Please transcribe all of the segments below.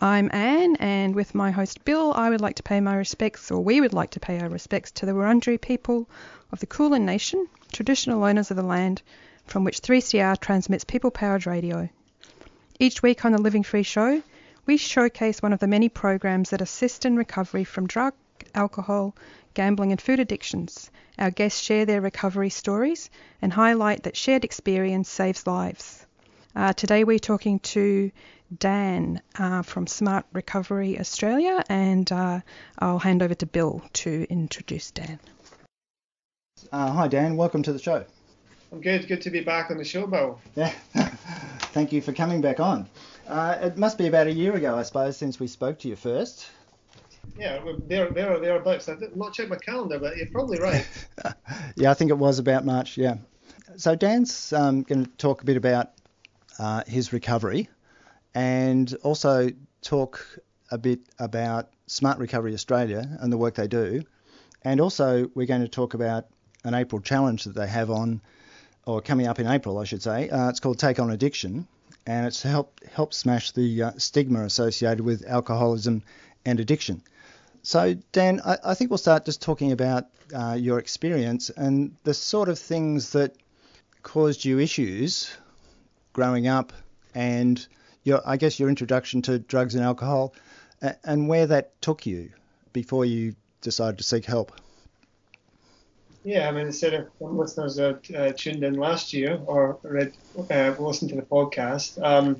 I'm Anne, and with my host Bill, I would like to pay my respects, or we would like to pay our respects to the Wurundjeri people of the Kulin Nation, traditional owners of the land from which 3CR transmits people powered radio. Each week on the Living Free Show, we showcase one of the many programs that assist in recovery from drug, alcohol, gambling, and food addictions. Our guests share their recovery stories and highlight that shared experience saves lives. Uh, today we're talking to Dan uh, from Smart Recovery Australia, and uh, I'll hand over to Bill to introduce Dan. Uh, hi, Dan. Welcome to the show. I'm good. Good to be back on the show, Bill. Yeah. Thank you for coming back on. Uh, it must be about a year ago, I suppose, since we spoke to you first. Yeah, there, there, thereabouts. I've not checked my calendar, but you're probably right. yeah, I think it was about March. Yeah. So Dan's um, going to talk a bit about uh, his recovery and also talk a bit about Smart Recovery Australia and the work they do. And also, we're going to talk about an April challenge that they have on, or coming up in April, I should say. Uh, it's called Take On Addiction, and it's to help help smash the uh, stigma associated with alcoholism and addiction. So, Dan, I, I think we'll start just talking about uh, your experience and the sort of things that caused you issues growing up and your, I guess your introduction to drugs and alcohol, and where that took you before you decided to seek help. Yeah, I mean, instead of listeners that uh, tuned in last year or read, uh, listened to the podcast, um,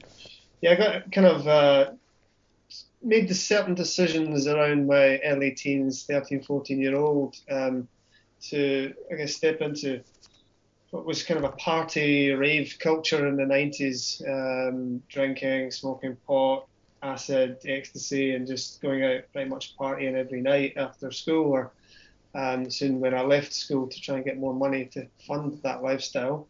yeah, I got kind of uh, made certain decisions around my early teens, 13, 14 year old, um, to I guess step into what was kind of a party rave culture in the 90s um, drinking, smoking pot, acid, ecstasy, and just going out pretty much partying every night after school. Or um, soon when I left school to try and get more money to fund that lifestyle.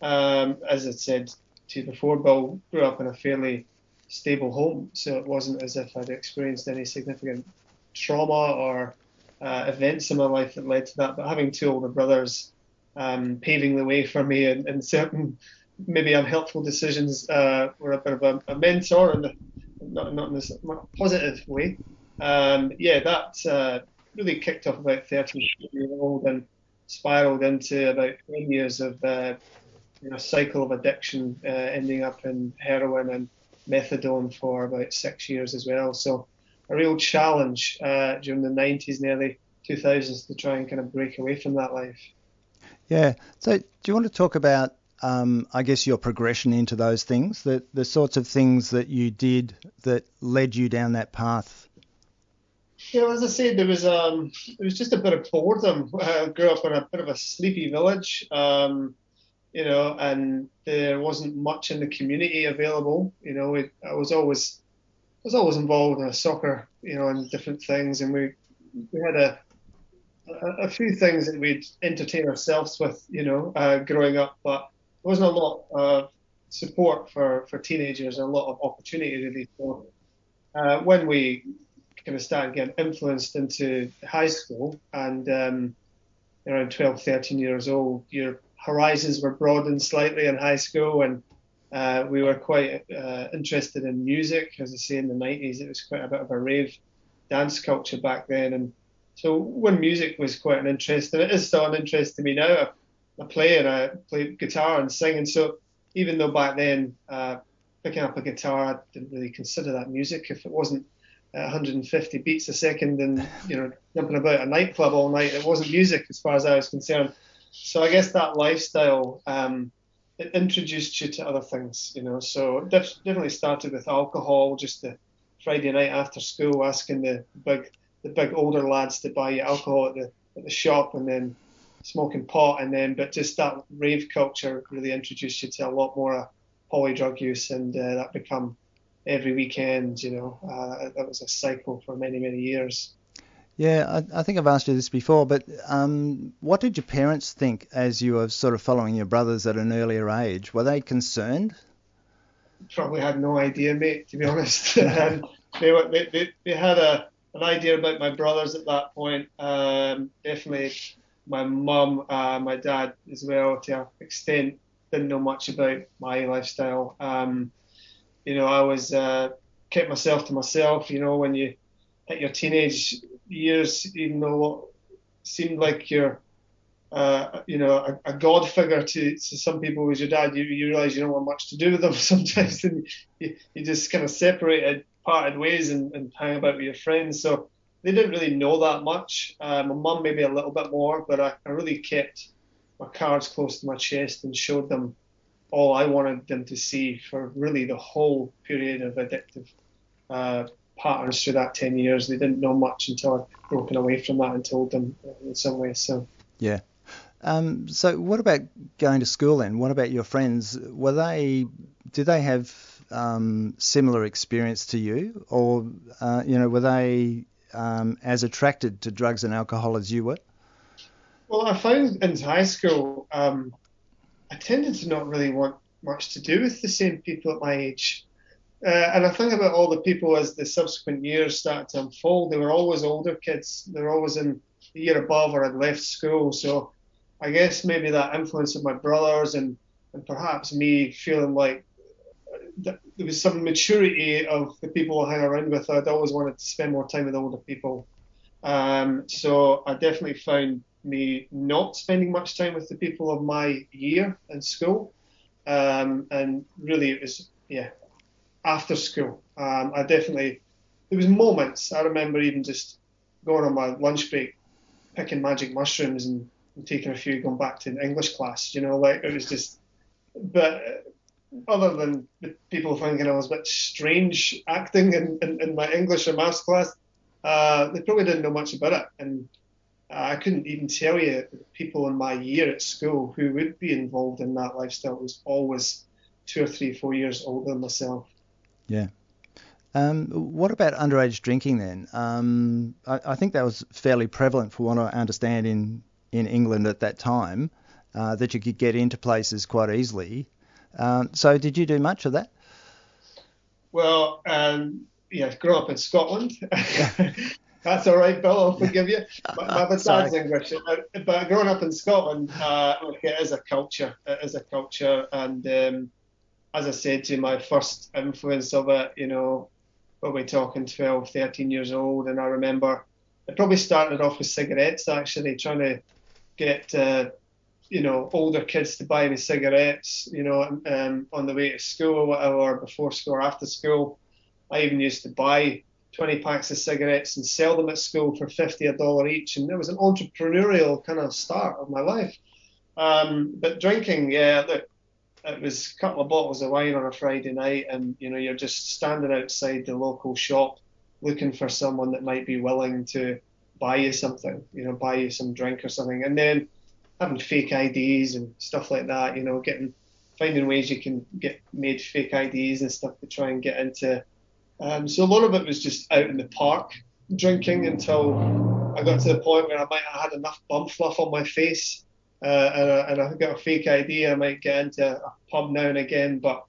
Um, as I said to you before, Bill grew up in a fairly stable home, so it wasn't as if I'd experienced any significant trauma or uh, events in my life that led to that. But having two older brothers um, paving the way for me and, in certain maybe unhelpful decisions uh, were a bit of a, a mentor and not, not in this positive way. Um, yeah, that uh, really kicked off about 13 years old and spiraled into about 10 years of uh, you know, cycle of addiction, uh, ending up in heroin and methadone for about six years as well. So a real challenge uh, during the 90s and early 2000s to try and kind of break away from that life. Yeah. So do you want to talk about, um, I guess, your progression into those things, the, the sorts of things that you did that led you down that path? Yeah, as I said, there was um, it was just a bit of boredom. I grew up in a bit of a sleepy village, um, you know, and there wasn't much in the community available. You know, it, I was always I was always involved in soccer, you know, and different things, and we we had a a, few things that we'd entertain ourselves with, you know, uh, growing up, but there wasn't a lot of support for, for teenagers and a lot of opportunity really. So uh, when we kind of started getting influenced into high school and um, around 12, 13 years old, your horizons were broadened slightly in high school and uh, we were quite uh, interested in music. As I say, in the 90s, it was quite a bit of a rave dance culture back then. And so when music was quite an interest, and it is still an interest to me now, I, I play and I play guitar and sing. And so even though back then uh, picking up a guitar, I didn't really consider that music if it wasn't 150 beats a second and you know jumping about a nightclub all night. It wasn't music as far as I was concerned. So I guess that lifestyle um, it introduced you to other things, you know. So it definitely started with alcohol, just the Friday night after school, asking the big the big older lads to buy alcohol at the at the shop and then smoking pot and then but just that rave culture really introduced you to a lot more uh, poly drug use and uh, that become every weekend you know uh, that was a cycle for many many years Yeah, I, I think I've asked you this before, but um, what did your parents think as you were sort of following your brothers at an earlier age? Were they concerned? Probably had no idea, mate. To be honest, and they, were, they, they they had a an idea about my brothers at that point. Um, definitely, my mum, uh, my dad as well, to an extent, didn't know much about my lifestyle. Um, you know, I was uh, kept myself to myself. You know, when you hit your teenage years, even though seemed like you're, uh, you know, a, a, god figure to, to some people was your dad, you, you realize you don't want much to do with them sometimes, and you, you just kind of separated, parted ways, and, and hang about with your friends. So they didn't really know that much. Uh, my mum maybe a little bit more, but I, I really kept my cards close to my chest and showed them all I wanted them to see for really the whole period of addictive uh, patterns through that 10 years. They didn't know much until I'd broken away from that and told them in some way. So yeah. Um, so what about going to school then? What about your friends? Were they did they have um, similar experience to you, or uh, you know were they um, as attracted to drugs and alcohol as you were? Well, I found in high school um, I tended to not really want much to do with the same people at my age. Uh, and I think about all the people as the subsequent years started to unfold. They were always older kids. They were always in the year above or had left school. So I guess maybe that influence of my brothers and, and perhaps me feeling like there was some maturity of the people I hang around with. I'd always wanted to spend more time with older people. Um, so I definitely found me not spending much time with the people of my year in school. Um, and really, it was, yeah, after school. Um, I definitely there was moments I remember even just going on my lunch break, picking magic mushrooms and, and taking a few, going back to an English class. You know, like it was just. But other than the people thinking I was a bit strange acting in, in, in my English or maths class, uh, they probably didn't know much about it. And I couldn't even tell you people in my year at school who would be involved in that lifestyle was always two or three, four years older than myself. Yeah. Um, what about underage drinking then? Um, I, I, think that was fairly prevalent, for what I understand, in, in England at that time, uh, that you could get into places quite easily. Um, so, did you do much of that? Well, um, yeah, grew up in Scotland. That's all right, Bill. I'll forgive you. My, my dad's English, uh, but growing up in Scotland, uh, look, it is a culture. It is a culture, and um, as I said to you, my first influence of it, you know, probably talking 12, 13 years old. And I remember it probably started off with cigarettes, actually, trying to get, uh, you know, older kids to buy me cigarettes, you know, um, on the way to school or whatever, before school or after school. I even used to buy 20 packs of cigarettes and sell them at school for 50 a dollar each. And it was an entrepreneurial kind of start of my life. Um, but drinking, yeah, look, it was a couple of bottles of wine on a Friday night, and you know you're just standing outside the local shop looking for someone that might be willing to buy you something, you know, buy you some drink or something, and then having fake IDs and stuff like that, you know, getting finding ways you can get made fake IDs and stuff to try and get into. Um, so a lot of it was just out in the park drinking until I got to the point where I might have had enough bum fluff on my face uh, and, I, and I've got a fake ID. I might get into a pub now and again, but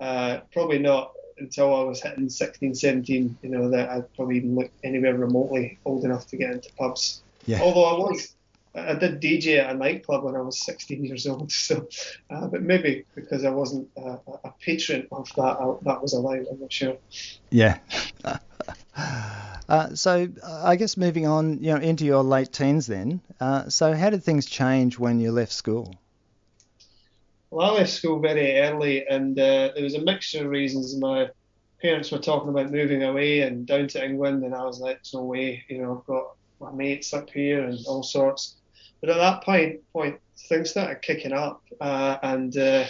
uh, probably not until I was hitting 16, 17. You know that I'd probably even look anywhere remotely old enough to get into pubs. Yeah. Although I was, I did DJ at a nightclub when I was 16 years old. So, uh, but maybe because I wasn't a, a patron of that, I, that was allowed. I'm not sure. Yeah. Uh, so I guess moving on, you know, into your late teens then. Uh, so how did things change when you left school? Well, I left school very early, and uh, there was a mixture of reasons. My parents were talking about moving away and down to England, and I was like, "No way!" You know, I've got my mates up here and all sorts. But at that point, point things started kicking up, uh, and uh,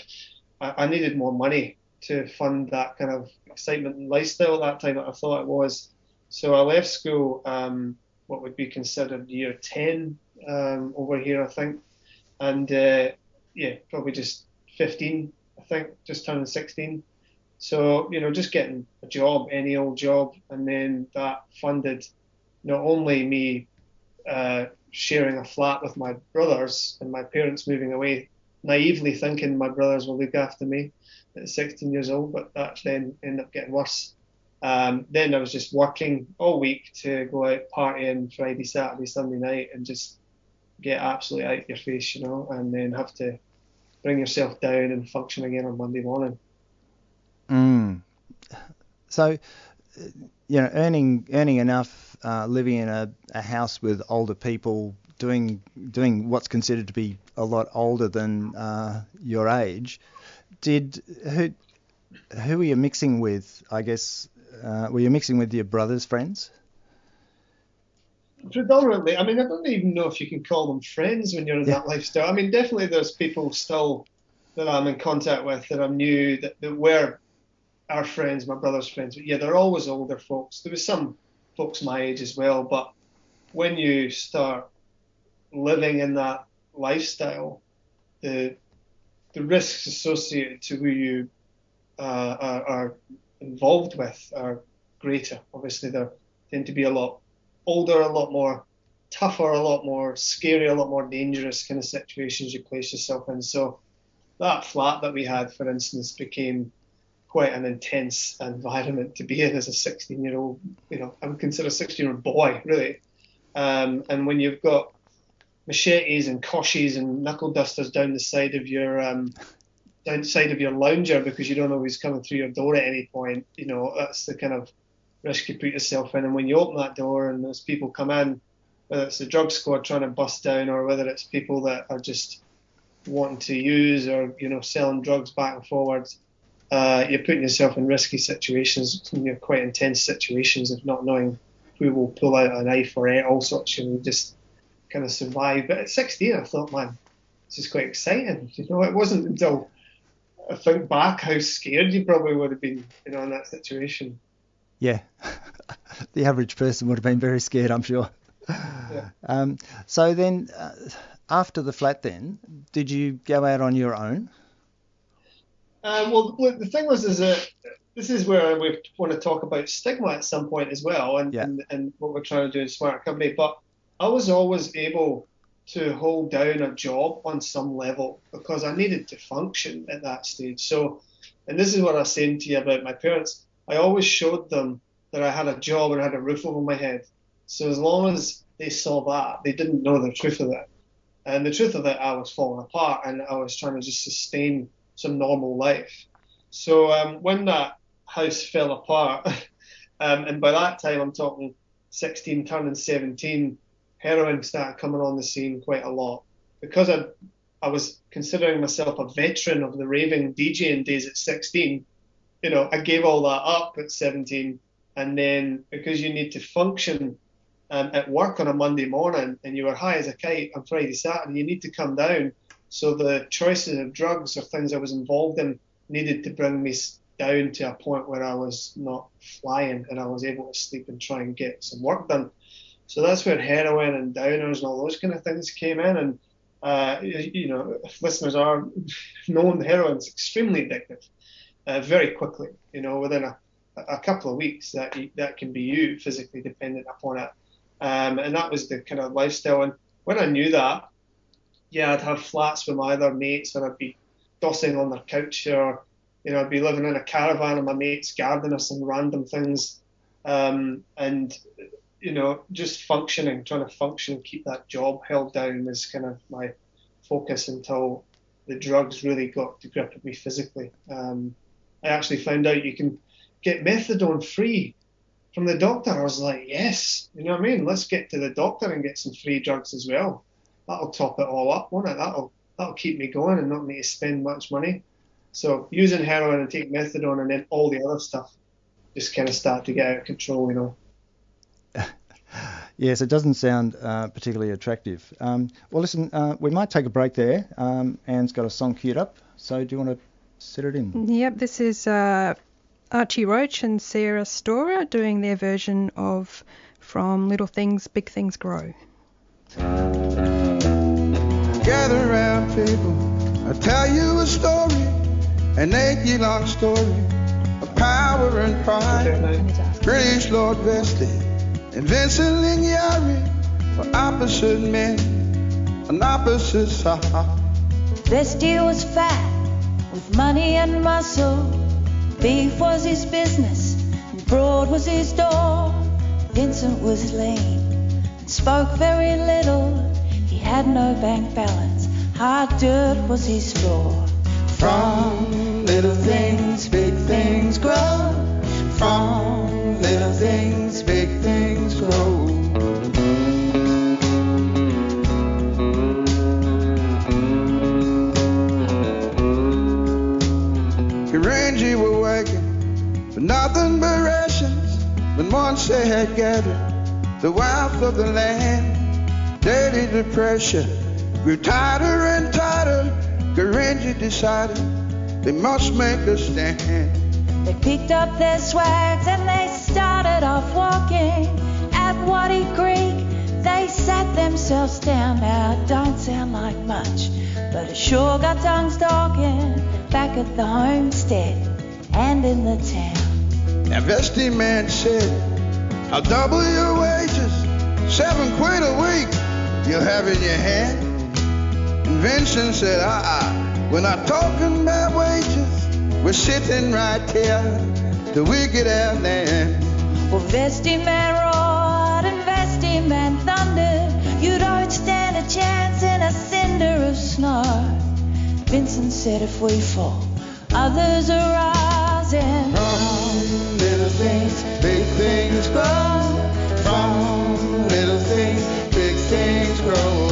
I, I needed more money to fund that kind of excitement and lifestyle at that time that I thought it was. So I left school, um, what would be considered year 10 um, over here, I think. And uh, yeah, probably just 15, I think, just turning 16. So, you know, just getting a job, any old job, and then that funded not only me uh, sharing a flat with my brothers and my parents moving away, naively thinking my brothers will look after me at 16 years old, but that then ended up getting worse. Um, then I was just working all week to go out partying Friday, Saturday, Sunday night and just get absolutely out of your face, you know, and then have to bring yourself down and function again on Monday morning. Mm. So, you know, earning earning enough, uh, living in a, a house with older people, doing doing what's considered to be a lot older than uh, your age. Did who who were you mixing with? I guess uh, were you mixing with your brother's friends? Predominantly, I mean, I don't even know if you can call them friends when you're in yeah. that lifestyle. I mean, definitely there's people still that I'm in contact with that I knew that, that were our friends, my brother's friends. But yeah, they're always older folks. There was some folks my age as well, but when you start living in that lifestyle, the the risks associated to who you uh, are, are, involved with are greater. Obviously, they tend to be a lot older, a lot more tougher, a lot more scary, a lot more dangerous kind of situations you place yourself in. So that flat that we had, for instance, became quite an intense environment to be in as a 16 year old, you know, I would consider a 16 year old boy, really. Um, and when you've got machetes and koshies and knuckle dusters down the side of your um, down the side of your lounger because you don't know who's coming through your door at any point. You know that's the kind of risk you put yourself in. And when you open that door and those people come in, whether it's the drug squad trying to bust down or whether it's people that are just wanting to use or you know selling drugs back and forwards, uh, you're putting yourself in risky situations, you know, quite intense situations of not knowing who will pull out a knife or all sorts. You know, just kind of survive. But at 16, I thought, man, this is quite exciting. You know, it wasn't until I think back how scared you probably would have been, you know, in that situation. Yeah, the average person would have been very scared, I'm sure. Yeah. Um, so then, uh, after the flat, then did you go out on your own? Uh, well, the thing was, is that this is where we want to talk about stigma at some point as well, and, yeah. and, and what we're trying to do in Smart Company. But I was always able to hold down a job on some level because I needed to function at that stage. So, and this is what I was saying to you about my parents. I always showed them that I had a job and I had a roof over my head. So as long as they saw that, they didn't know the truth of it. And the truth of it, I was falling apart and I was trying to just sustain some normal life. So um, when that house fell apart, um, and by that time I'm talking 16 turning 17, heroin started coming on the scene quite a lot. Because I, I was considering myself a veteran of the raving DJing days at 16, you know, I gave all that up at 17. And then because you need to function um, at work on a Monday morning and you were high as a kite on Friday, Saturday, you need to come down. So the choices of drugs or things I was involved in needed to bring me down to a point where I was not flying and I was able to sleep and try and get some work done. So that's where heroin and downers and all those kind of things came in. And, uh, you know, listeners are known, heroin's extremely addictive uh, very quickly. You know, within a, a couple of weeks, that that can be you physically dependent upon it. Um, and that was the kind of lifestyle. And when I knew that, yeah, I'd have flats with my other mates, and I'd be dossing on their couch, or you know, I'd be living in a caravan in my mate's garden or some random things. Um, and you know, just functioning, trying to function, keep that job held down is kind of my focus until the drugs really got to grip of me physically. Um, I actually found out you can get methadone free from the doctor. I was like, yes, you know what I mean? Let's get to the doctor and get some free drugs as well. That'll top it all up, won't it? That'll that'll keep me going and not me to spend much money. So using heroin and take methadone and then all the other stuff just kind of start to get out of control, you know. yes, it doesn't sound uh, particularly attractive. Um, well, listen, uh, we might take a break there. Um, Anne's got a song queued up, so do you want to set it in? Yep, this is uh, Archie Roach and Sara Storer doing their version of From Little Things, Big Things Grow. Gather around, people. I'll tell you a story, an eight year long story of power and pride. British Lord Vestey and Vincent Lingiari were opposite men on opposite sides. Vestey was fat with money and muscle. Beef was his business and broad was his door. Vincent was lean and spoke very little. He had no bank balance. Hard dirt was his floor. From little things, once they had gathered the wealth of the land. Daily depression grew tighter and tighter. Gurindji decided they must make a stand. They picked up their swags and they started off walking at Wattie Creek. They sat themselves down. Now it don't sound like much, but it sure got tongues talking back at the homestead and in the town. Now Vestey man said, I'll double your wages, seven quid a week you'll have in your hand. And Vincent said, uh-uh, we're not talking about wages, we're sitting right here till we get our land. Well, Vestey man roared and Vestey man thundered. You don't stand a chance in a cinder of snow. Vincent said, if we fall, others are rising. From little things, big things grow. From little things, big things grow.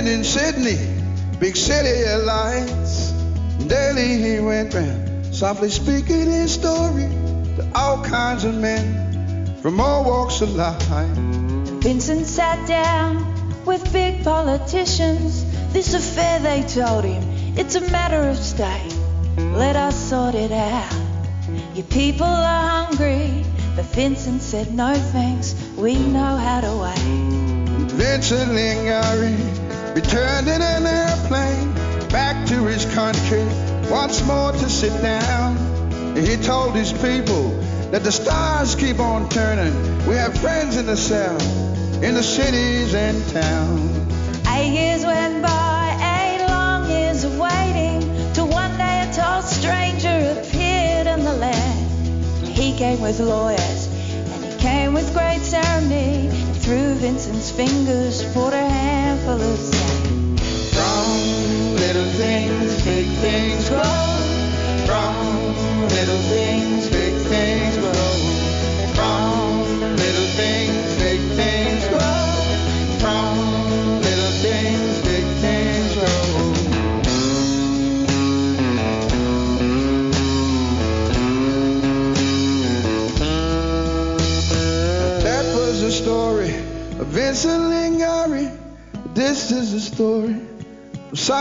In Sydney, big city lights. Daily he went round, softly speaking his story to all kinds of men from all walks of life. Vincent sat down with big politicians. This affair, they told him, it's a matter of state. Let us sort it out. Your people are hungry. But Vincent said, no thanks, we know how to wait. Vincent Lingiari returned in an airplane back to his country once more to sit down. He told his people that the stars keep on turning. We have friends in the south, in the cities and towns. Eight years went by, eight long years of waiting, till one day a tall stranger appeared in the land. He came with lawyers, and he came with great ceremony, and through Vincent's fingers poured a handful of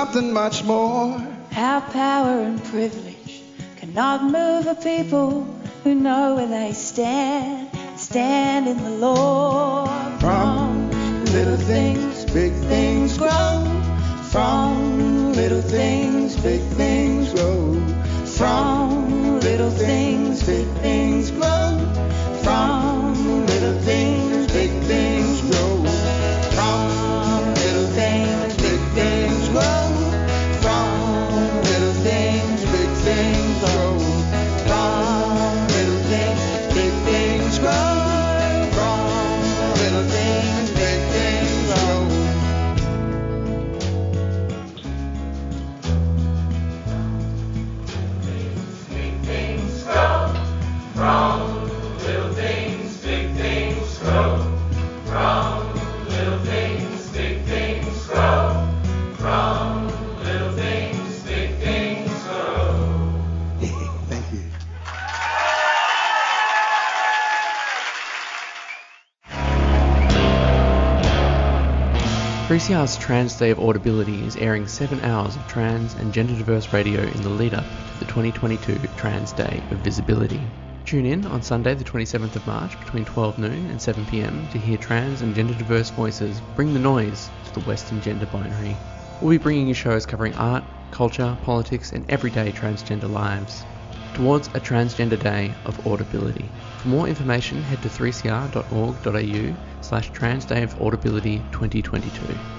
of something much more. How power and privilege cannot move a people who know where they stand, stand in the Lord. From little things, big things grow. From little things, big things 3CR's Trans Day of Audibility is airing 7 hours of trans and gender diverse radio in the lead up to the 2022 Trans Day of Visibility. Tune in on Sunday, the 27th of March, between 12 noon and 7 pm to hear trans and gender diverse voices bring the noise to the Western gender binary. We'll be bringing you shows covering art, culture, politics, and everyday transgender lives towards a Transgender Day of Audibility. For more information, head to 3cr.org.au slash Trans Day of Audibility 2022.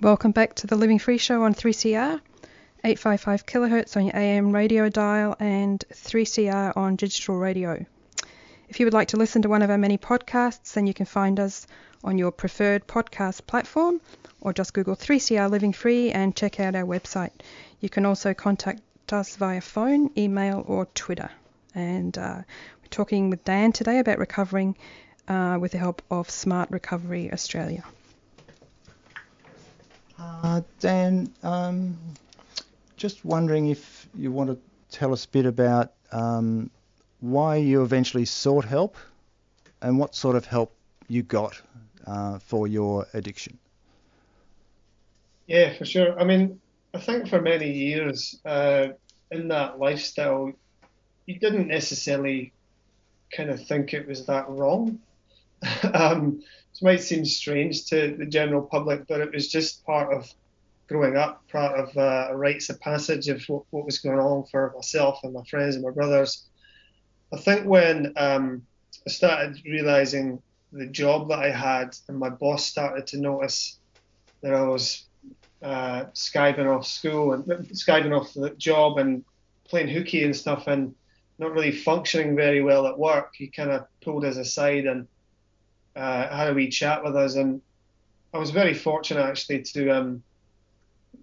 Welcome back to the Living Free Show on 3CR, 855 kilohertz on your AM radio dial and 3CR on digital radio. If you would like to listen to one of our many podcasts, then you can find us on your preferred podcast platform or just Google 3CR Living Free and check out our website. You can also contact us via phone, email, or Twitter. And uh, we're talking with Dan today about recovering uh, with the help of Smart Recovery Australia. Uh, Dan, um, just wondering if you want to tell us a bit about um, why you eventually sought help and what sort of help you got uh, for your addiction. Yeah, for sure. I mean, I think for many years uh, in that lifestyle, you didn't necessarily kind of think it was that wrong. um, it might seem strange to the general public, but it was just part of growing up, part of uh, a rites of passage of what, what, was going on for myself and my friends and my brothers. I think when um, I started realizing the job that I had, and my boss started to notice that I was uh, skiving off school and skiving off the job and playing hooky and stuff, and not really functioning very well at work, he kind of pulled us aside and uh, had a wee chat with us. And I was very fortunate actually to um,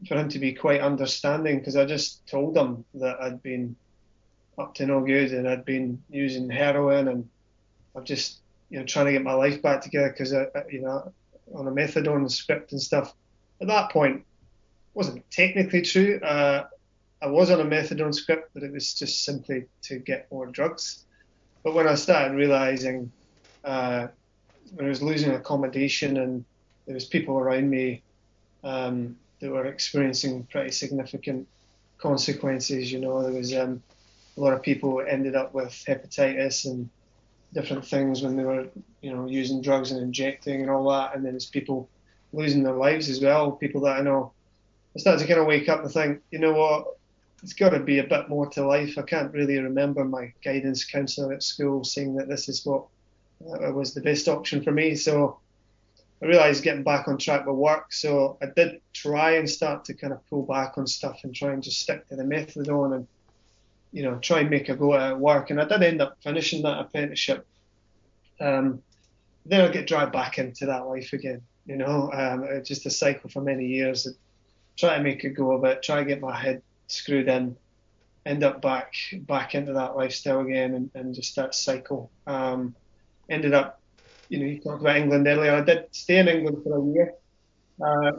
for him to be quite understanding because I just told him that I'd been up to no good and I'd been using heroin and I'm just you know trying to get my life back together because I, you know on a methadone script and stuff. At that point, wasn't technically true. Uh, I was on a methadone script, but it was just simply to get more drugs. But when I started realizing uh, when I was losing accommodation and there was people around me um, that were experiencing pretty significant consequences, you know, there was um, a lot of people ended up with hepatitis and different things when they were, you know, using drugs and injecting and all that. And then there's people losing their lives as well. People that I know. I started to kind of wake up and think, you know what, it's got to be a bit more to life. I can't really remember my guidance counsellor at school saying that this is what uh, was the best option for me. So I realised getting back on track with work. So I did try and start to kind of pull back on stuff and try and just stick to the methadone and you know, try and make a go at work. And I did end up finishing that apprenticeship. Um, then I get dragged back into that life again. You know, um, just a cycle for many years. Try to make a go of it. Try to get my head screwed in. End up back back into that lifestyle again, and, and just that cycle. Um, ended up, you know, you talked about England earlier. I did stay in England for a year. Uh,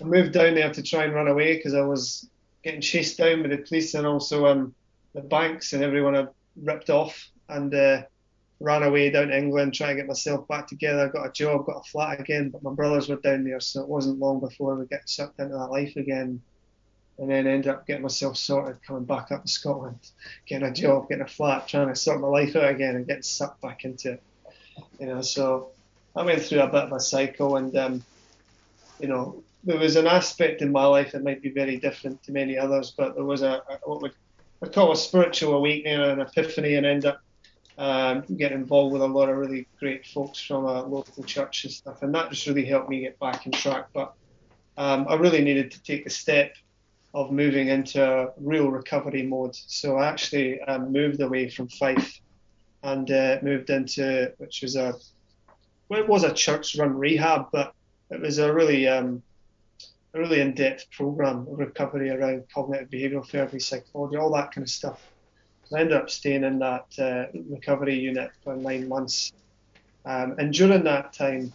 I moved down there to try and run away because I was getting chased down by the police and also um, the banks and everyone had ripped off and uh, ran away down to England trying to get myself back together. Got a job, got a flat again, but my brothers were down there, so it wasn't long before we get sucked into that life again. And then ended up getting myself sorted, coming back up to Scotland, getting a job, getting a flat, trying to sort my life out again, and getting sucked back into it. You know, so I went through a bit of a cycle, and um, you know, there was an aspect in my life that might be very different to many others, but there was a, a what I call a spiritual awakening an epiphany, and end up um, get involved with a lot of really great folks from a local church and stuff, and that just really helped me get back on track. But um, I really needed to take the step of moving into a real recovery mode. So I actually um, moved away from Fife and uh, moved into, which was a, well, it was a church-run rehab, but it was a really, um, a really in-depth program of recovery around cognitive behavioural therapy, psychology, all that kind of stuff. I ended up staying in that uh, recovery unit for nine months, um, and during that time,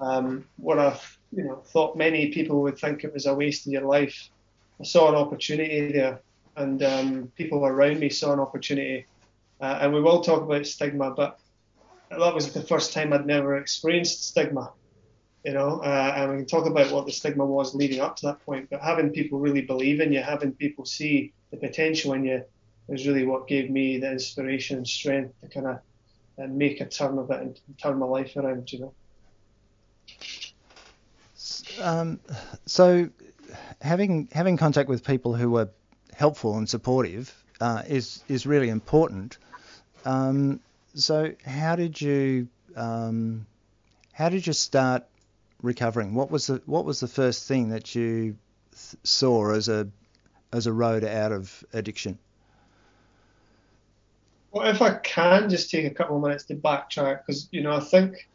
um, what I you know thought many people would think it was a waste of your life, I saw an opportunity there, and um, people around me saw an opportunity. Uh, and we will talk about stigma, but that was the first time I'd never experienced stigma, you know. Uh, and we can talk about what the stigma was leading up to that point. But having people really believe in you, having people see the potential in you, is really what gave me the inspiration and strength to kind of uh, make a turn of it and turn my life around, you know. Um, so, having having contact with people who are helpful and supportive uh, is is really important. Um, so, how did you um, how did you start recovering? What was the what was the first thing that you th- saw as a as a road out of addiction? Well, if I can just take a couple of minutes to backtrack, because you know I think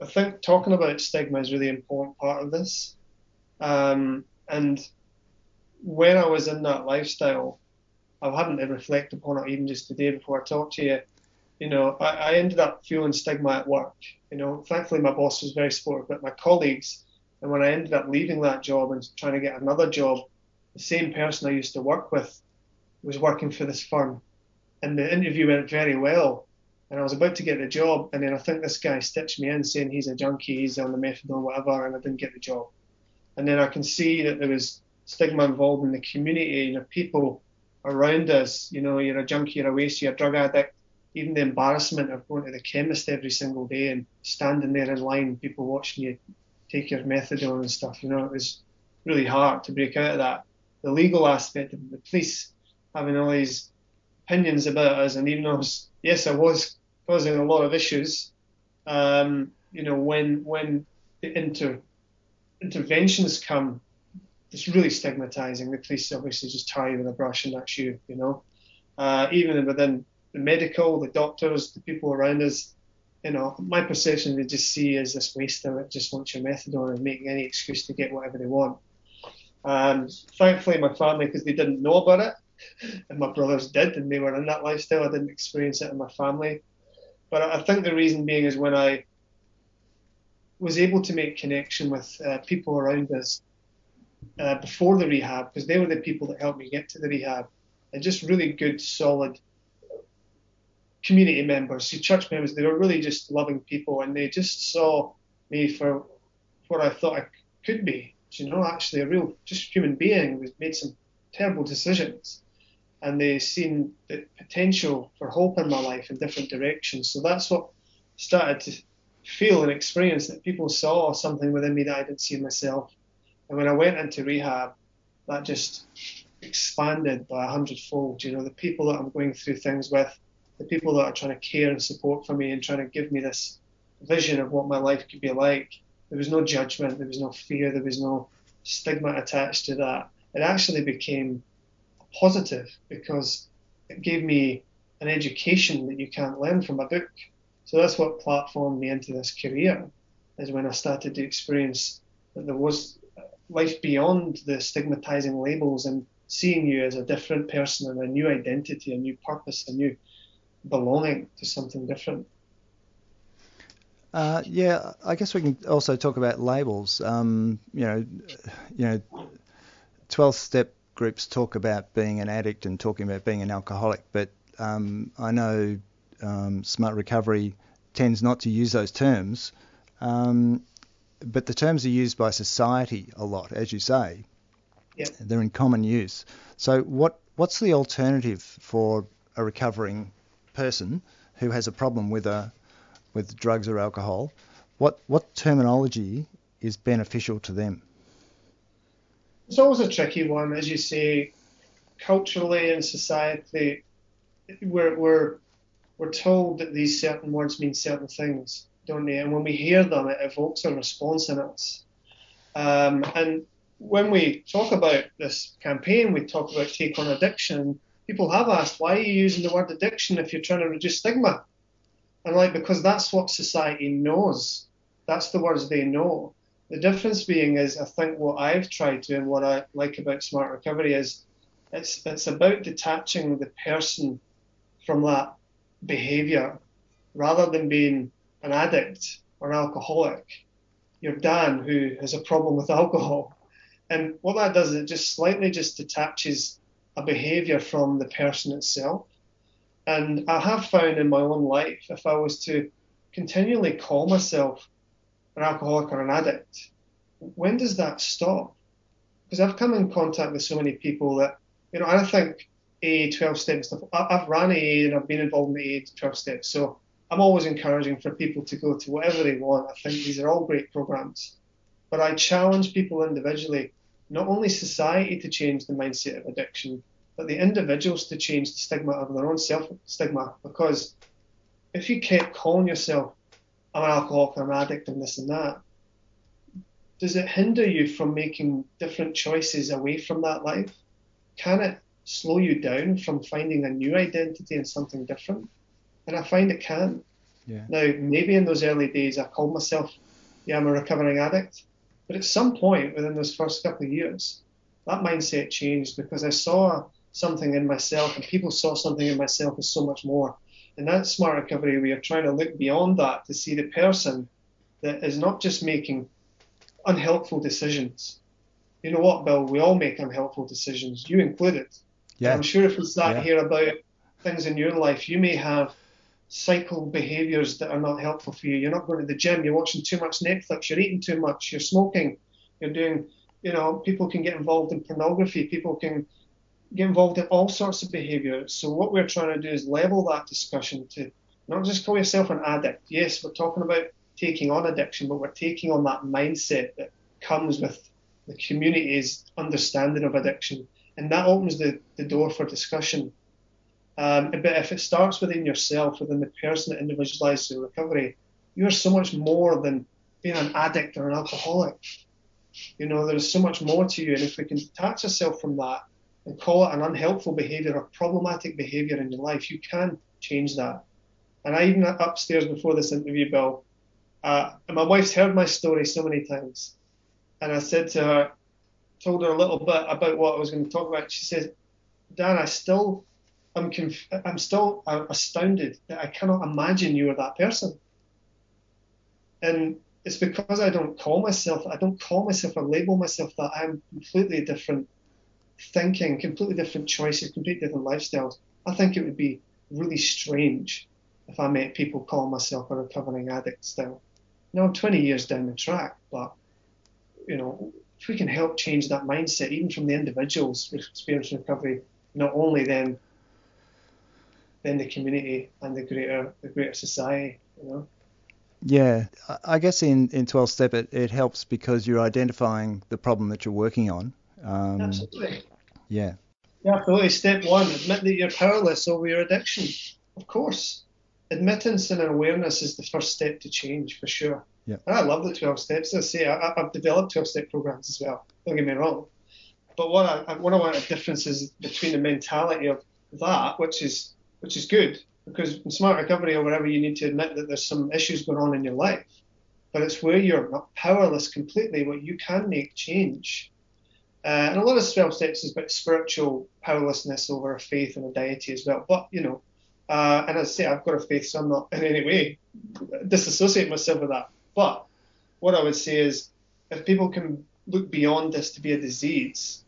I think talking about stigma is really important part of this. Um, and when I was in that lifestyle, I've hadn't to reflect upon it even just today before I talk to you. You know, I, I ended up feeling stigma at work. You know, thankfully my boss was very supportive, but my colleagues, and when I ended up leaving that job and trying to get another job, the same person I used to work with was working for this firm and the interview went very well. And I was about to get the job, and then I think this guy stitched me in saying he's a junkie, he's on the methadone, whatever, and I didn't get the job. And then I can see that there was stigma involved in the community, you know, people around us, you know, you're a junkie, you're a waste, you're a drug addict, even the embarrassment of going to the chemist every single day and standing there in line, people watching you take your methadone and stuff, you know, it was really hard to break out of that. The legal aspect of the police having all these opinions about us, and even though yes, I was causing a lot of issues, um, you know, when when the inter interventions come, it's really stigmatizing. The police obviously just tie you with a brush and that's you, you know. Uh, even within the medical, the doctors, the people around us, you know, my perception they just see as this waster that just wants your methadone and making any excuse to get whatever they want. Um, thankfully, my family, because they didn't know about it, and my brothers did, and they were in that lifestyle. I didn't experience it in my family. But I think the reason being is when I was able to make connection with uh, people around us uh, before the rehab, because they were the people that helped me get to the rehab, and just really good, solid community members, see church members. They were really just loving people, and they just saw me for what I thought I could be. You know, actually a real just human being who made some terrible decisions and they seen the potential for hope in my life in different directions. So that's what started to feel and experience that people saw something within me that I didn't see myself. And when I went into rehab, that just expanded by a hundredfold. You know, the people that I'm going through things with, the people that are trying to care and support for me and trying to give me this vision of what my life could be like. There was no judgment, there was no fear, there was no stigma attached to that. It actually became positive because it gave me an education that you can't learn from a book. So that's what platformed me into this career, is when I started to experience that there was life beyond the stigmatizing labels and seeing you as a different person and a new identity, a new purpose, a new belonging to something different. Uh, yeah, I guess we can also talk about labels. Um, you know, you know, 12 step groups talk about being an addict and talking about being an alcoholic, but um, I know um, Smart Recovery tends not to use those terms. Um, but the terms are used by society a lot, as you say. Yep. They're in common use. So what what's the alternative for a recovering person who has a problem with a with drugs or alcohol? What what terminology is beneficial to them? It's always a tricky one, as you say, culturally and society. We're, we're we're told that these certain words mean certain things, don't they? And when we hear them, it evokes a response in us. Um, and when we talk about this campaign, we talk about take on addiction. People have asked, why are you using the word addiction if you're trying to reduce stigma? And like, because that's what society knows. That's the words they know. The difference being is, I think what I've tried to and what I like about smart recovery is, it's it's about detaching the person from that behaviour, rather than being an addict or an alcoholic. You're Dan who has a problem with alcohol, and what that does is it just slightly just detaches a behaviour from the person itself. And I have found in my own life, if I was to continually call myself an alcoholic or an addict, when does that stop? Because I've come in contact with so many people that, you know, I think AA 12 steps stuff, I've ran AA and I've been involved in AA 12 steps. So I'm always encouraging for people to go to whatever they want. I think these are all great programs. But I challenge people individually, not only society to change the mindset of addiction, but the individuals to change the stigma of their own self stigma. Because if you kept calling yourself, I'm an alcoholic, I'm an addict, and this and that, does it hinder you from making different choices away from that life? Can it slow you down from finding a new identity and something different? And I find it can. Yeah. Now, maybe in those early days, I called myself, yeah, I'm a recovering addict. But at some point within those first couple of years, that mindset changed because I saw something in myself and people saw something in myself as so much more. And that smart recovery, we are trying to look beyond that to see the person that is not just making unhelpful decisions. You know what, Bill? We all make unhelpful decisions, you included. Yeah. I'm sure if we sat Yeah. here about things in your life, you may have cycle behaviors that are not helpful for you. You're not going to the gym, you're watching too much Netflix, you're eating too much, you're smoking, you're doing, you know, people can get involved in pornography, people can get involved in all sorts of behaviors. So what we're trying to do is level that discussion to not just call yourself an addict. Yes, we're talking about taking on addiction, but we're taking on that mindset that comes with the community's understanding of addiction. And that opens the, the door for discussion. Um, but if it starts within yourself, within the person that individualizes the recovery, you're so much more than being an addict or an alcoholic. You know, there's so much more to you. And if we can detach ourselves from that and call it an unhelpful behavior or problematic behavior in your life, you can change that. And I even upstairs before this interview, Bill, uh, my wife's heard my story so many times. And I said to her, told her a little bit about what I was going to talk about. She says, Dan, I still, I'm, conf- I'm still uh, astounded that I cannot imagine you are that person. And it's because I don't call myself, I don't call myself or label myself that I'm completely different thinking, completely different choices, completely different lifestyles. I think it would be really strange if I met people calling myself a recovering addict still. Now I'm 20 years down the track, but you know, if we can help change that mindset, even from the individuals experiencing recovery, not only then, then the community and the greater the greater society, you know. Yeah, I- I guess in, in 12 step it, it helps because you're identifying the problem that you're working on. Um, Absolutely. yeah, Yeah, absolutely. Step one, admit that you're powerless over your addiction. Of course. Admittance and awareness is the first step to change for sure. Yeah. And I love the 12 steps. I say, I, I've developed 12 step programs as well. Don't get me wrong. But what I, what I want a difference is between the mentality of that, which is which is good, because in smart recovery or whatever, you need to admit that there's some issues going on in your life. But it's where you're not powerless completely, where you can make change. Uh, and a lot of 12 steps is about spiritual powerlessness over a faith and a deity as well. But, you know, uh, and as I say, I've got a faith, so I'm not in any way disassociate myself with that. But what I would say is if people can look beyond this to be a disease,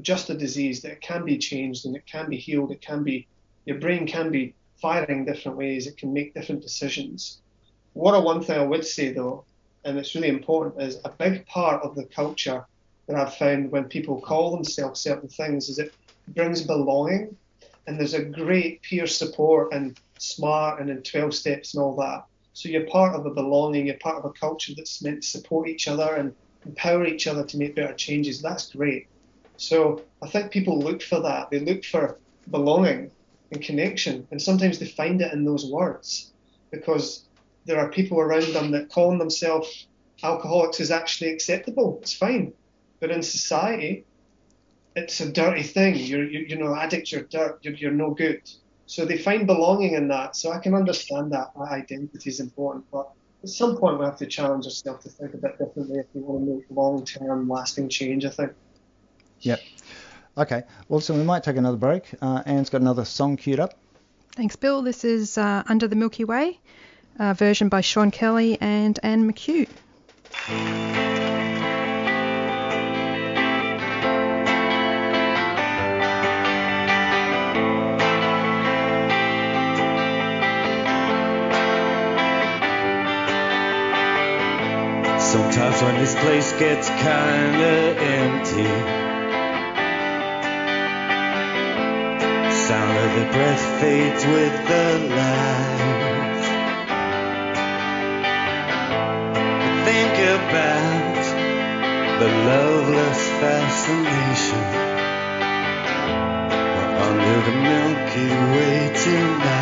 just a disease, that can be changed and it can be healed, it can be, your brain can be firing different ways, it can make different decisions. What a one thing I would say though, and it's really important, is a big part of the culture that I've found when people call themselves certain things is it brings belonging and there's a great peer support and smart and in 12 steps and all that. So you're part of a belonging, you're part of a culture that's meant to support each other and empower each other to make better changes. That's great. So I think people look for that. They look for belonging. and connection. And sometimes they find it in those words because there are people around them that calling themselves alcoholics is actually acceptable. It's fine. But in society, it's a dirty thing. You're, you, you know, addicts, you're dirt, you're, you're no good. So they find belonging in that. So I can understand that, that identity is important. But at some point, we have to challenge ourselves to think a bit differently if we want to make long term, lasting change, I think. Yep. Okay. Well, so we might take another break. Uh, Anne's got another song queued up. Thanks, Bill. This is uh, Under the Milky Way, a version by Sean Kelly and Anne McHugh. When this place gets kinda empty, sound of the breath fades with the light. Think about the loveless fascination We're under the Milky Way tonight.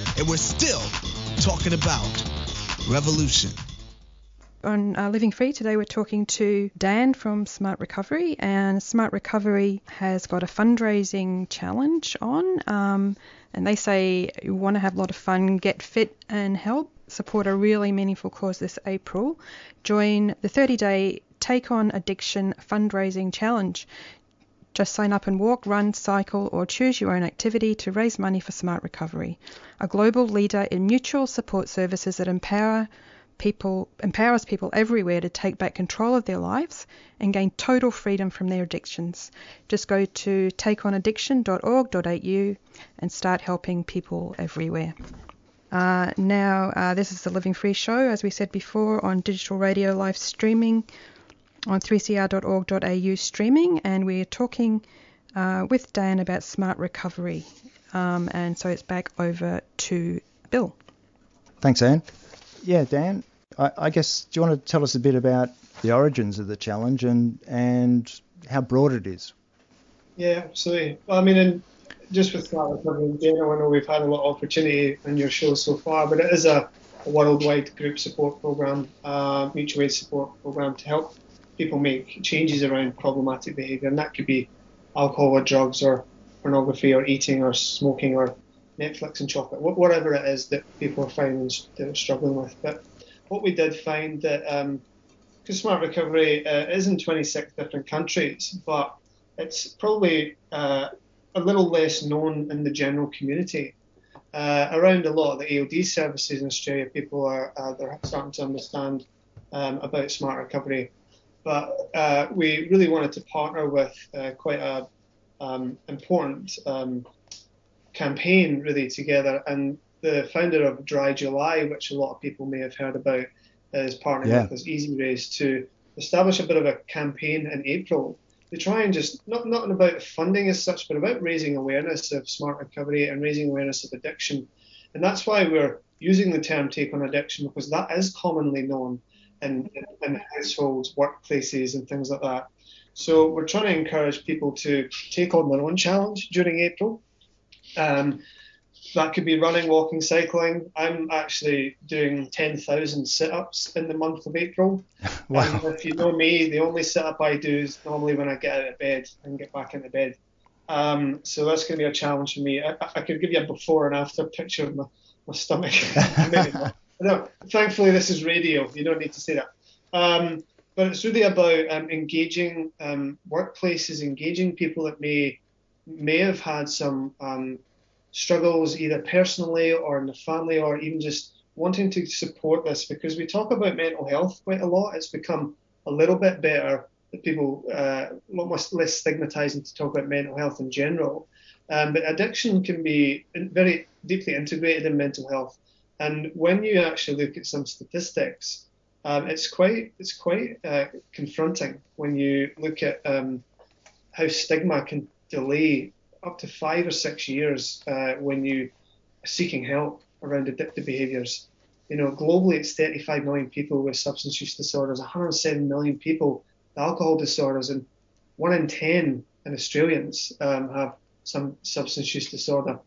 and we're still talking about revolution. On uh, Living Free today, we're talking to Dan from Smart Recovery, and Smart Recovery has got a fundraising challenge on. Um, and they say you want to have a lot of fun, get fit, and help support a really meaningful cause this April. Join the 30 day Take On Addiction Fundraising Challenge. Just sign up and walk, run, cycle, or choose your own activity to raise money for Smart Recovery, a global leader in mutual support services that empower people empowers people everywhere to take back control of their lives and gain total freedom from their addictions. Just go to takeonaddiction.org.au and start helping people everywhere. Uh, now, uh, this is the Living Free show, as we said before, on digital radio live streaming on 3cr.org.au streaming, and we're talking uh, with Dan about smart recovery. Um, and so it's back over to Bill. Thanks, Anne. Yeah, Dan, I, I guess, do you want to tell us a bit about the origins of the challenge and, and how broad it is? Yeah, absolutely. Well, I mean, in, just with smart recovery in general, I know we've had a lot of opportunity on your show so far, but it is a, a worldwide group support program, uh, mutual aid support program to help people make changes around problematic behaviour, and that could be alcohol or drugs or pornography or eating or smoking or Netflix and chocolate, whatever it is that people are finding they're struggling with. But what we did find that because um, Smart Recovery uh, is in 26 different countries, but it's probably uh, a little less known in the general community. Uh, around a lot of the AOD services in Australia, people are uh, they're starting to understand um, about Smart Recovery but uh, we really wanted to partner with uh, quite a um, important um, campaign really together. And the founder of Dry July, which a lot of people may have heard about, is partnering Yeah. with us, Easyraise, to establish a bit of a campaign in April to try and just not not about funding as such, but about raising awareness of smart recovery and raising awareness of addiction. And that's why we're using the term take on addiction because that is commonly known in, in, in households, workplaces, and things like that. So we're trying to encourage people to take on their own challenge during April. Um, that could be running, walking, cycling. I'm actually doing 10,000 sit-ups in the month of April. Wow. And if you know me, the only sit-up I do is normally when I get out of bed and get back into bed. Um, so that's going to be a challenge for me. I, I could give you a before and after picture of my, my stomach. No, thankfully this is radio. You don't need to say that. Um, but it's really about um, engaging um, workplaces, engaging people that may may have had some um, struggles either personally or in the family, or even just wanting to support this because we talk about mental health quite a lot. It's become a little bit better that people uh, a lot more, less stigmatizing to talk about mental health in general. Um, but addiction can be very deeply integrated in mental health. And when you actually look at some statistics, um, it's quite it's quite uh, confronting when you look at um, how stigma can delay up to five or six years uh, when you are seeking help around addictive behaviours. You know, globally it's 35 million people with substance use disorders, 107 million people with alcohol disorders, and one in 10 in Australians um, have some substance use disorder.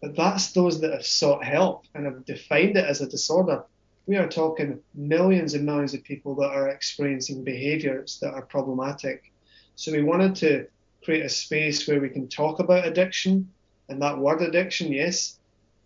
But that's those that have sought help and have defined it as a disorder. We are talking millions and millions of people that are experiencing behaviours that are problematic. So we wanted to create a space where we can talk about addiction and that word addiction, yes,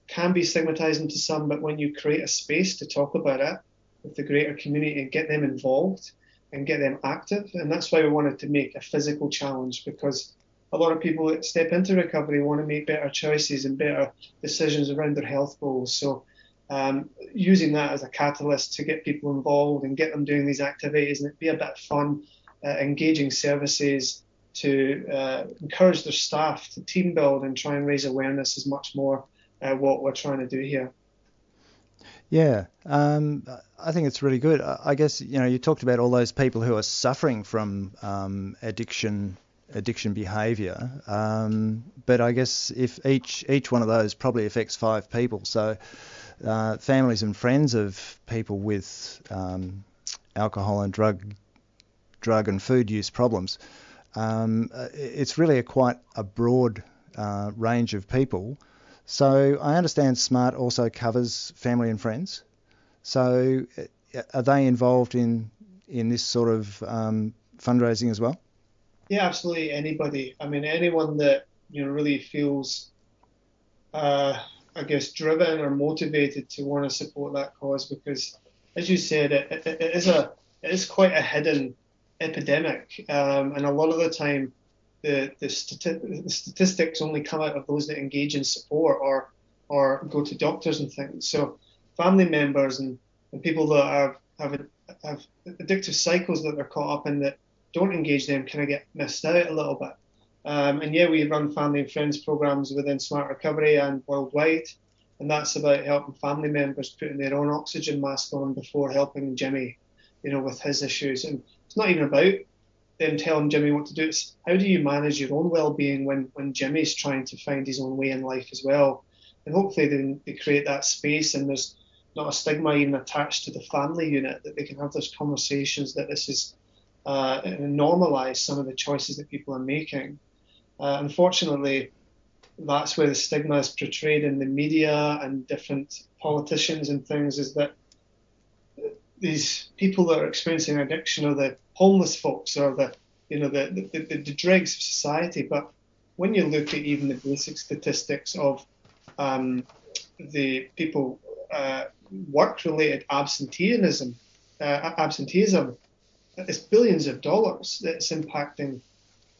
can be stigmatizing to some, but when you create a space to talk about it with the greater community and get them involved and get them active, and that's why we wanted to make a physical challenge because a lot of people that step into recovery want to make better choices and better decisions around their health goals. So um, using that as a catalyst to get people involved and get them doing these activities and it be a bit fun, uh, engaging services to uh, encourage their staff to team build and try and raise awareness is much more uh, what we're trying to do here. Yeah, um, I think it's really good. I guess you know you talked about all those people who are suffering from um, addiction addiction behaviour, um, but I guess if each each one of those probably affects five people, so uh, families and friends of people with um, alcohol and drug drug and food use problems, um, it's really a quite a broad uh, range of people. So I understand Smart also covers family and friends. So uh, are they involved in in this sort of um, fundraising as well? Yeah, absolutely. Anybody. I mean, anyone that you know really feels, uh, I guess, driven or motivated to want to support that cause, because as you said, it, it, it is a it is quite a hidden epidemic, um, and a lot of the time the, the, stati- the, statistics only come out of those that engage in support or or go to doctors and things. So family members and, and people that are, have have addictive cycles that they're caught up in that don't engage them kind of get missed out a little bit. Um, and yeah, we run family and friends programs within Smart Recovery and worldwide, and that's about helping family members putting their own oxygen mask on before helping Jimmy, you know, with his issues. And it's not even about them telling Jimmy what to do. It's how do you manage your own well-being when when Jimmy's trying to find his own way in life as well. And hopefully they, they create that space and there's not a stigma even attached to the family unit that they can have those conversations that this is uh, and normalize some of the choices that people are making. Uh, unfortunately, that's where the stigma is portrayed in the media and different politicians and things is that these people that are experiencing addiction are the homeless folks or the you know the, the, the, the dregs of society. But when you look at even the basic statistics of um, the people uh, work-related absenteeism, uh, absenteeism, it's billions of dollars that's impacting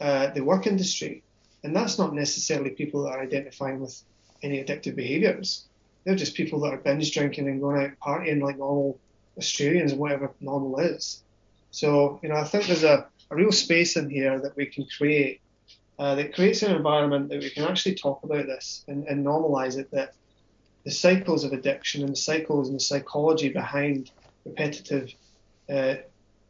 uh, the work industry, and that's not necessarily people that are identifying with any addictive behaviours. They're just people that are binge drinking and going out partying like normal Australians whatever normal is. So, you know, I think there's a, a real space in here that we can create uh, that creates an environment that we can actually talk about this and, and normalize it that the cycles of addiction and the cycles and the psychology behind repetitive uh,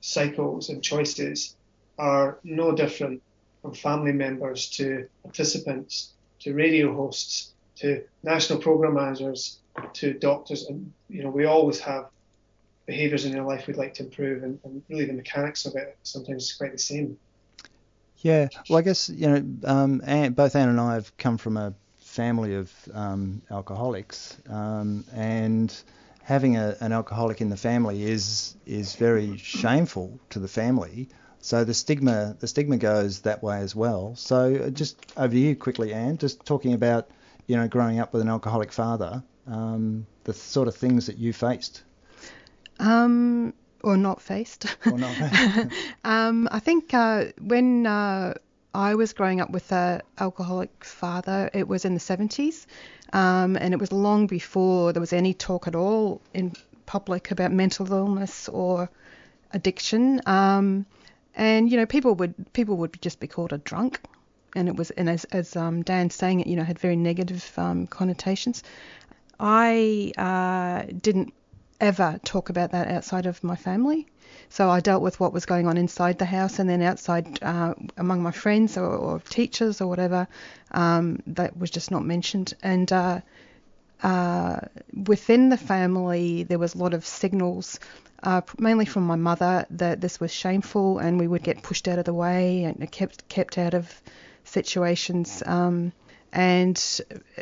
cycles and choices are no different from family members to participants to radio hosts to national program managers to doctors. And you know we always have behaviors in your life we'd like to improve, and, and really the mechanics of it sometimes is quite the same. Yeah, well, I guess you know, um, both Anne and I have come from a family of um, alcoholics, um, and having a, an alcoholic in the family is is very shameful to the family. So the stigma the stigma goes that way as well. So uh, just over to you quickly, Anne, just talking about you know growing up with an alcoholic father, um, the sort of things that you faced. Um, or not faced. Or not um, I think uh, when uh, I was growing up with an alcoholic father, it was in the 70s, um, and it was long before there was any talk at all in public about mental illness or addiction. Um, and you know, people would people would just be called a drunk, and it was and as as um, Dan's saying it, you know, had very negative um, connotations. I uh, didn't ever talk about that outside of my family. So I dealt with what was going on inside the house and then outside uh, among my friends or, or, teachers or whatever. Um, that was just not mentioned. And uh, uh, within the family, there was a lot of signals, uh, mainly from my mother, that this was shameful and we would get pushed out of the way and kept kept out of situations. Um, and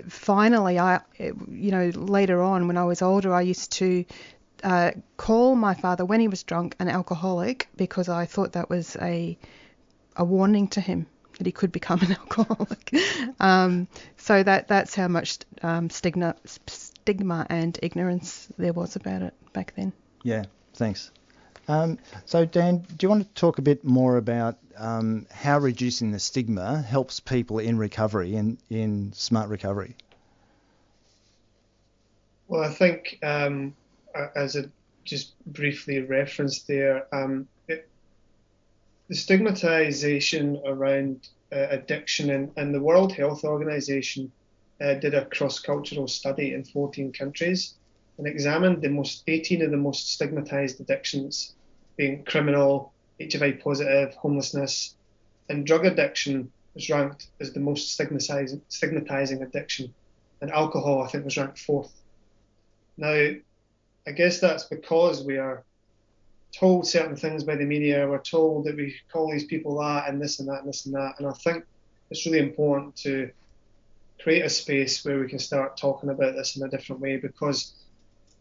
finally, I, you know, later on when I was older, I used to uh, call my father when he was drunk an alcoholic because I thought that was a a warning to him. that he could become an alcoholic. um, so that that's how much um, stigma, stigma and ignorance there was about it back then. Yeah, thanks. Um, so, Dan, do you want to talk a bit more about um, how reducing the stigma helps people in recovery and in smart recovery? Well, I think um, as I just briefly referenced there, um, it, the stigmatization around uh, addiction and, and, the World Health Organization uh, did a cross-cultural study in 14 countries and examined the most 18 of the most stigmatized addictions, being criminal, HIV positive, homelessness, and drug addiction was ranked as the most stigmatizing, stigmatizing addiction, and alcohol I think was ranked fourth. Now, I guess that's because we are told certain things by the media. We're told that we call these people that and this and that and this and that. And I think it's really important to create a space where we can start talking about this in a different way because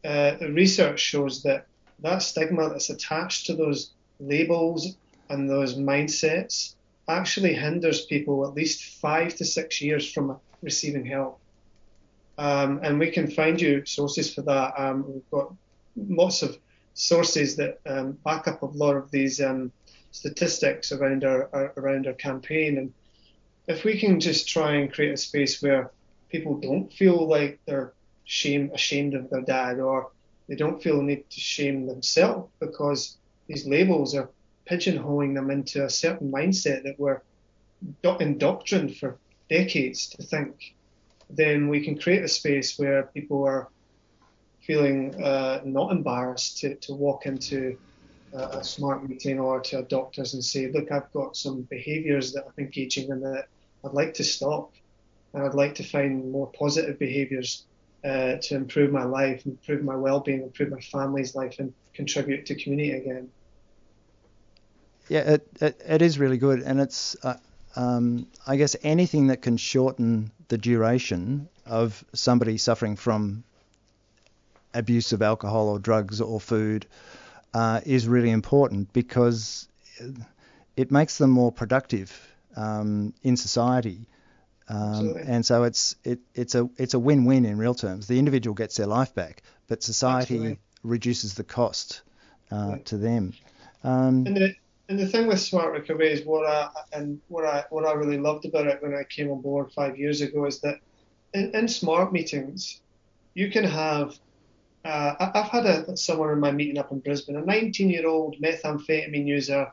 uh, research shows that that stigma that's attached to those labels and those mindsets actually hinders people at least five to six years from receiving help. Um, and we can find you sources for that. Um, we've got lots of sources that um, back up a lot of these um, statistics around our, our, around our campaign. And if we can just try and create a space where people don't feel like they're shame, ashamed of their dad or they don't feel the need to shame themselves because these labels are pigeonholing them into a certain mindset that we're indoctrined for decades to think, then we can create a space where people are feeling uh, not embarrassed to, to walk into a, a, smart meeting or to a doctor's and say, look, I've got some behaviours that I'm engaging in that I'd like to stop. And I'd like to find more positive behaviours uh, to improve my life, improve my well-being, improve my family's life, and contribute to community again. Yeah, it, it, it is really good, and it's uh, um, I guess anything that can shorten the duration of somebody suffering from abuse of alcohol or drugs or food uh, is really important because it makes them more productive um, in society. Um, and so it's it, it's a it's a win-win in real terms. The individual gets their life back, but society Absolutely. reduces the cost uh, to them. Um, and, the, and the thing with Smart Recovery is what I and what I what I really loved about it when I came on board five years ago is that in, in Smart meetings, you can have uh, I've had a, someone in my meeting up in Brisbane, a 19-year-old methamphetamine user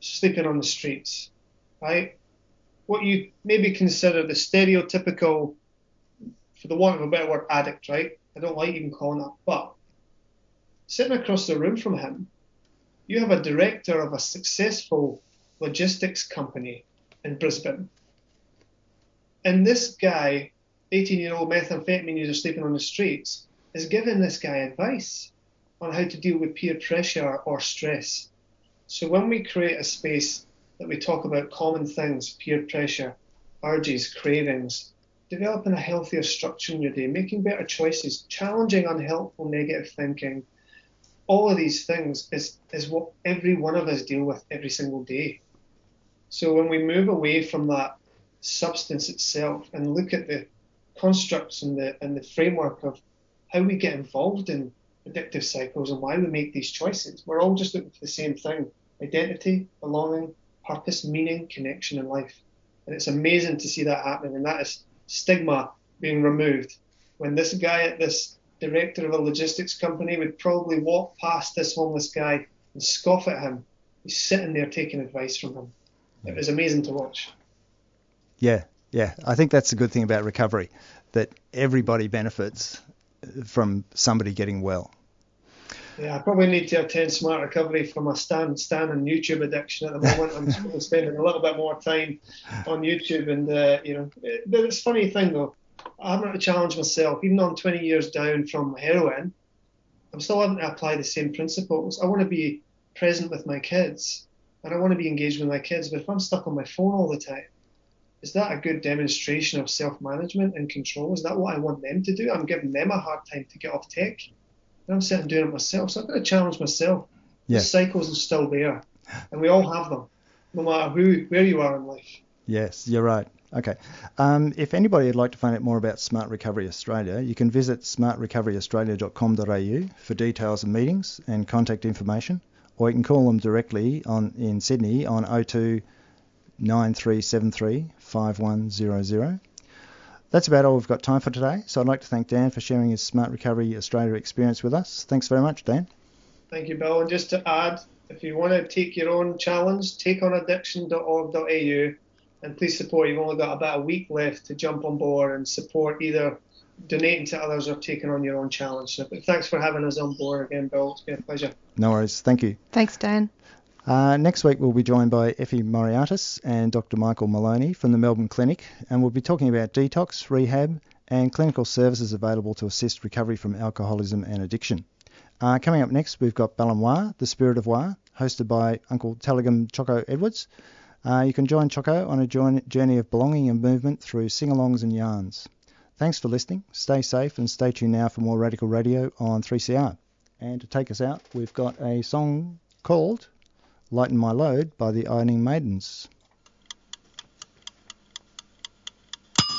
sleeping on the streets, right? What you maybe consider the stereotypical, for the want of a better word, addict, right? I don't like even calling that, but sitting across the room from him, you have a director of a successful logistics company in Brisbane. And this guy, 18 year old methamphetamine user sleeping on the streets, is giving this guy advice on how to deal with peer pressure or stress. So when we create a space that we talk about common things, peer pressure, urges, cravings, developing a healthier structure in your day, making better choices, challenging unhelpful negative thinking, all of these things is, is what every one of us deal with every single day. So when we move away from that substance itself and look at the constructs and the and the framework of how we get involved in addictive cycles and why we make these choices. We're all just looking for the same thing identity, belonging, purpose, meaning, connection in life. And it's amazing to see that happening. And that is stigma being removed. When this guy at this director of a logistics company would probably walk past this homeless guy and scoff at him, he's sitting there taking advice from him. It was amazing to watch. Yeah, yeah. I think that's the good thing about recovery, that everybody benefits from somebody getting well. Yeah, I probably need to attend Smart Recovery for my stand stand and YouTube addiction at the moment. I'm spending a little bit more time on YouTube, and uh, you know, but it's a funny thing though. I haven't had to challenge myself, even though I'm 20 years down from heroin. I'm still having to apply the same principles. I want to be present with my kids, and I want to be engaged with my kids. But if I'm stuck on my phone all the time, is that a good demonstration of self-management and control? Is that what I want them to do? I'm giving them a hard time to get off tech. And I'm sitting doing it myself, so I've got to challenge myself. Yeah. The cycles are still there, and we all have them, no matter who, where you are in life. Yes, you're right. Okay. Um, if anybody would like to find out more about Smart Recovery Australia, you can visit smartrecoveryaustralia.com.au for details of meetings and contact information, or you can call them directly on in Sydney on 02 9373 5100. That's about all we've got time for today. So I'd like to thank Dan for sharing his Smart Recovery Australia experience with us. Thanks very much, Dan. Thank you, Bill. And just to add, if you want to take your own challenge, takeonaddiction.org.au and please support. You've only got about a week left to jump on board and support either donating to others or taking on your own challenge. So thanks for having us on board again, Bill. It's been a pleasure. No worries. Thank you. Thanks, Dan. Uh, next week we'll be joined by Effie Moriartis and Dr. Michael Maloney from the Melbourne Clinic, and we'll be talking about detox, rehab, and clinical services available to assist recovery from alcoholism and addiction. Uh, coming up next, we've got Ballanoir, the Spirit of Wa, hosted by Uncle Telegum Choco Edwards. Uh, you can join Choco on a journey of belonging and movement through sing-alongs and yarns. Thanks for listening. Stay safe and stay tuned now for more Radical Radio on 3CR. And to take us out, we've got a song called Lighten My Load by the Ironing Maidens.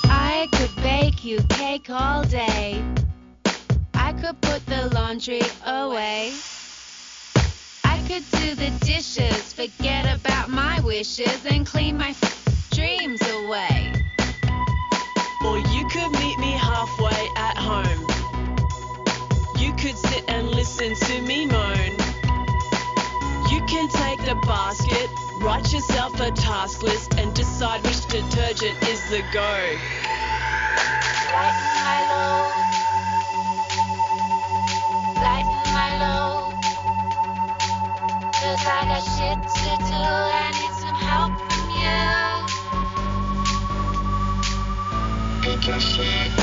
I could bake you cake all day. I could put the laundry away. I could do the dishes, forget about my wishes, and clean my dreams away. Or you could meet me halfway at home. You could sit and listen to me moan. You can take the basket, write yourself a task list, and decide which detergent is the go. Lighten my load. Lighten my load. Cause I got shit to do. I need some help from you. Pick your shit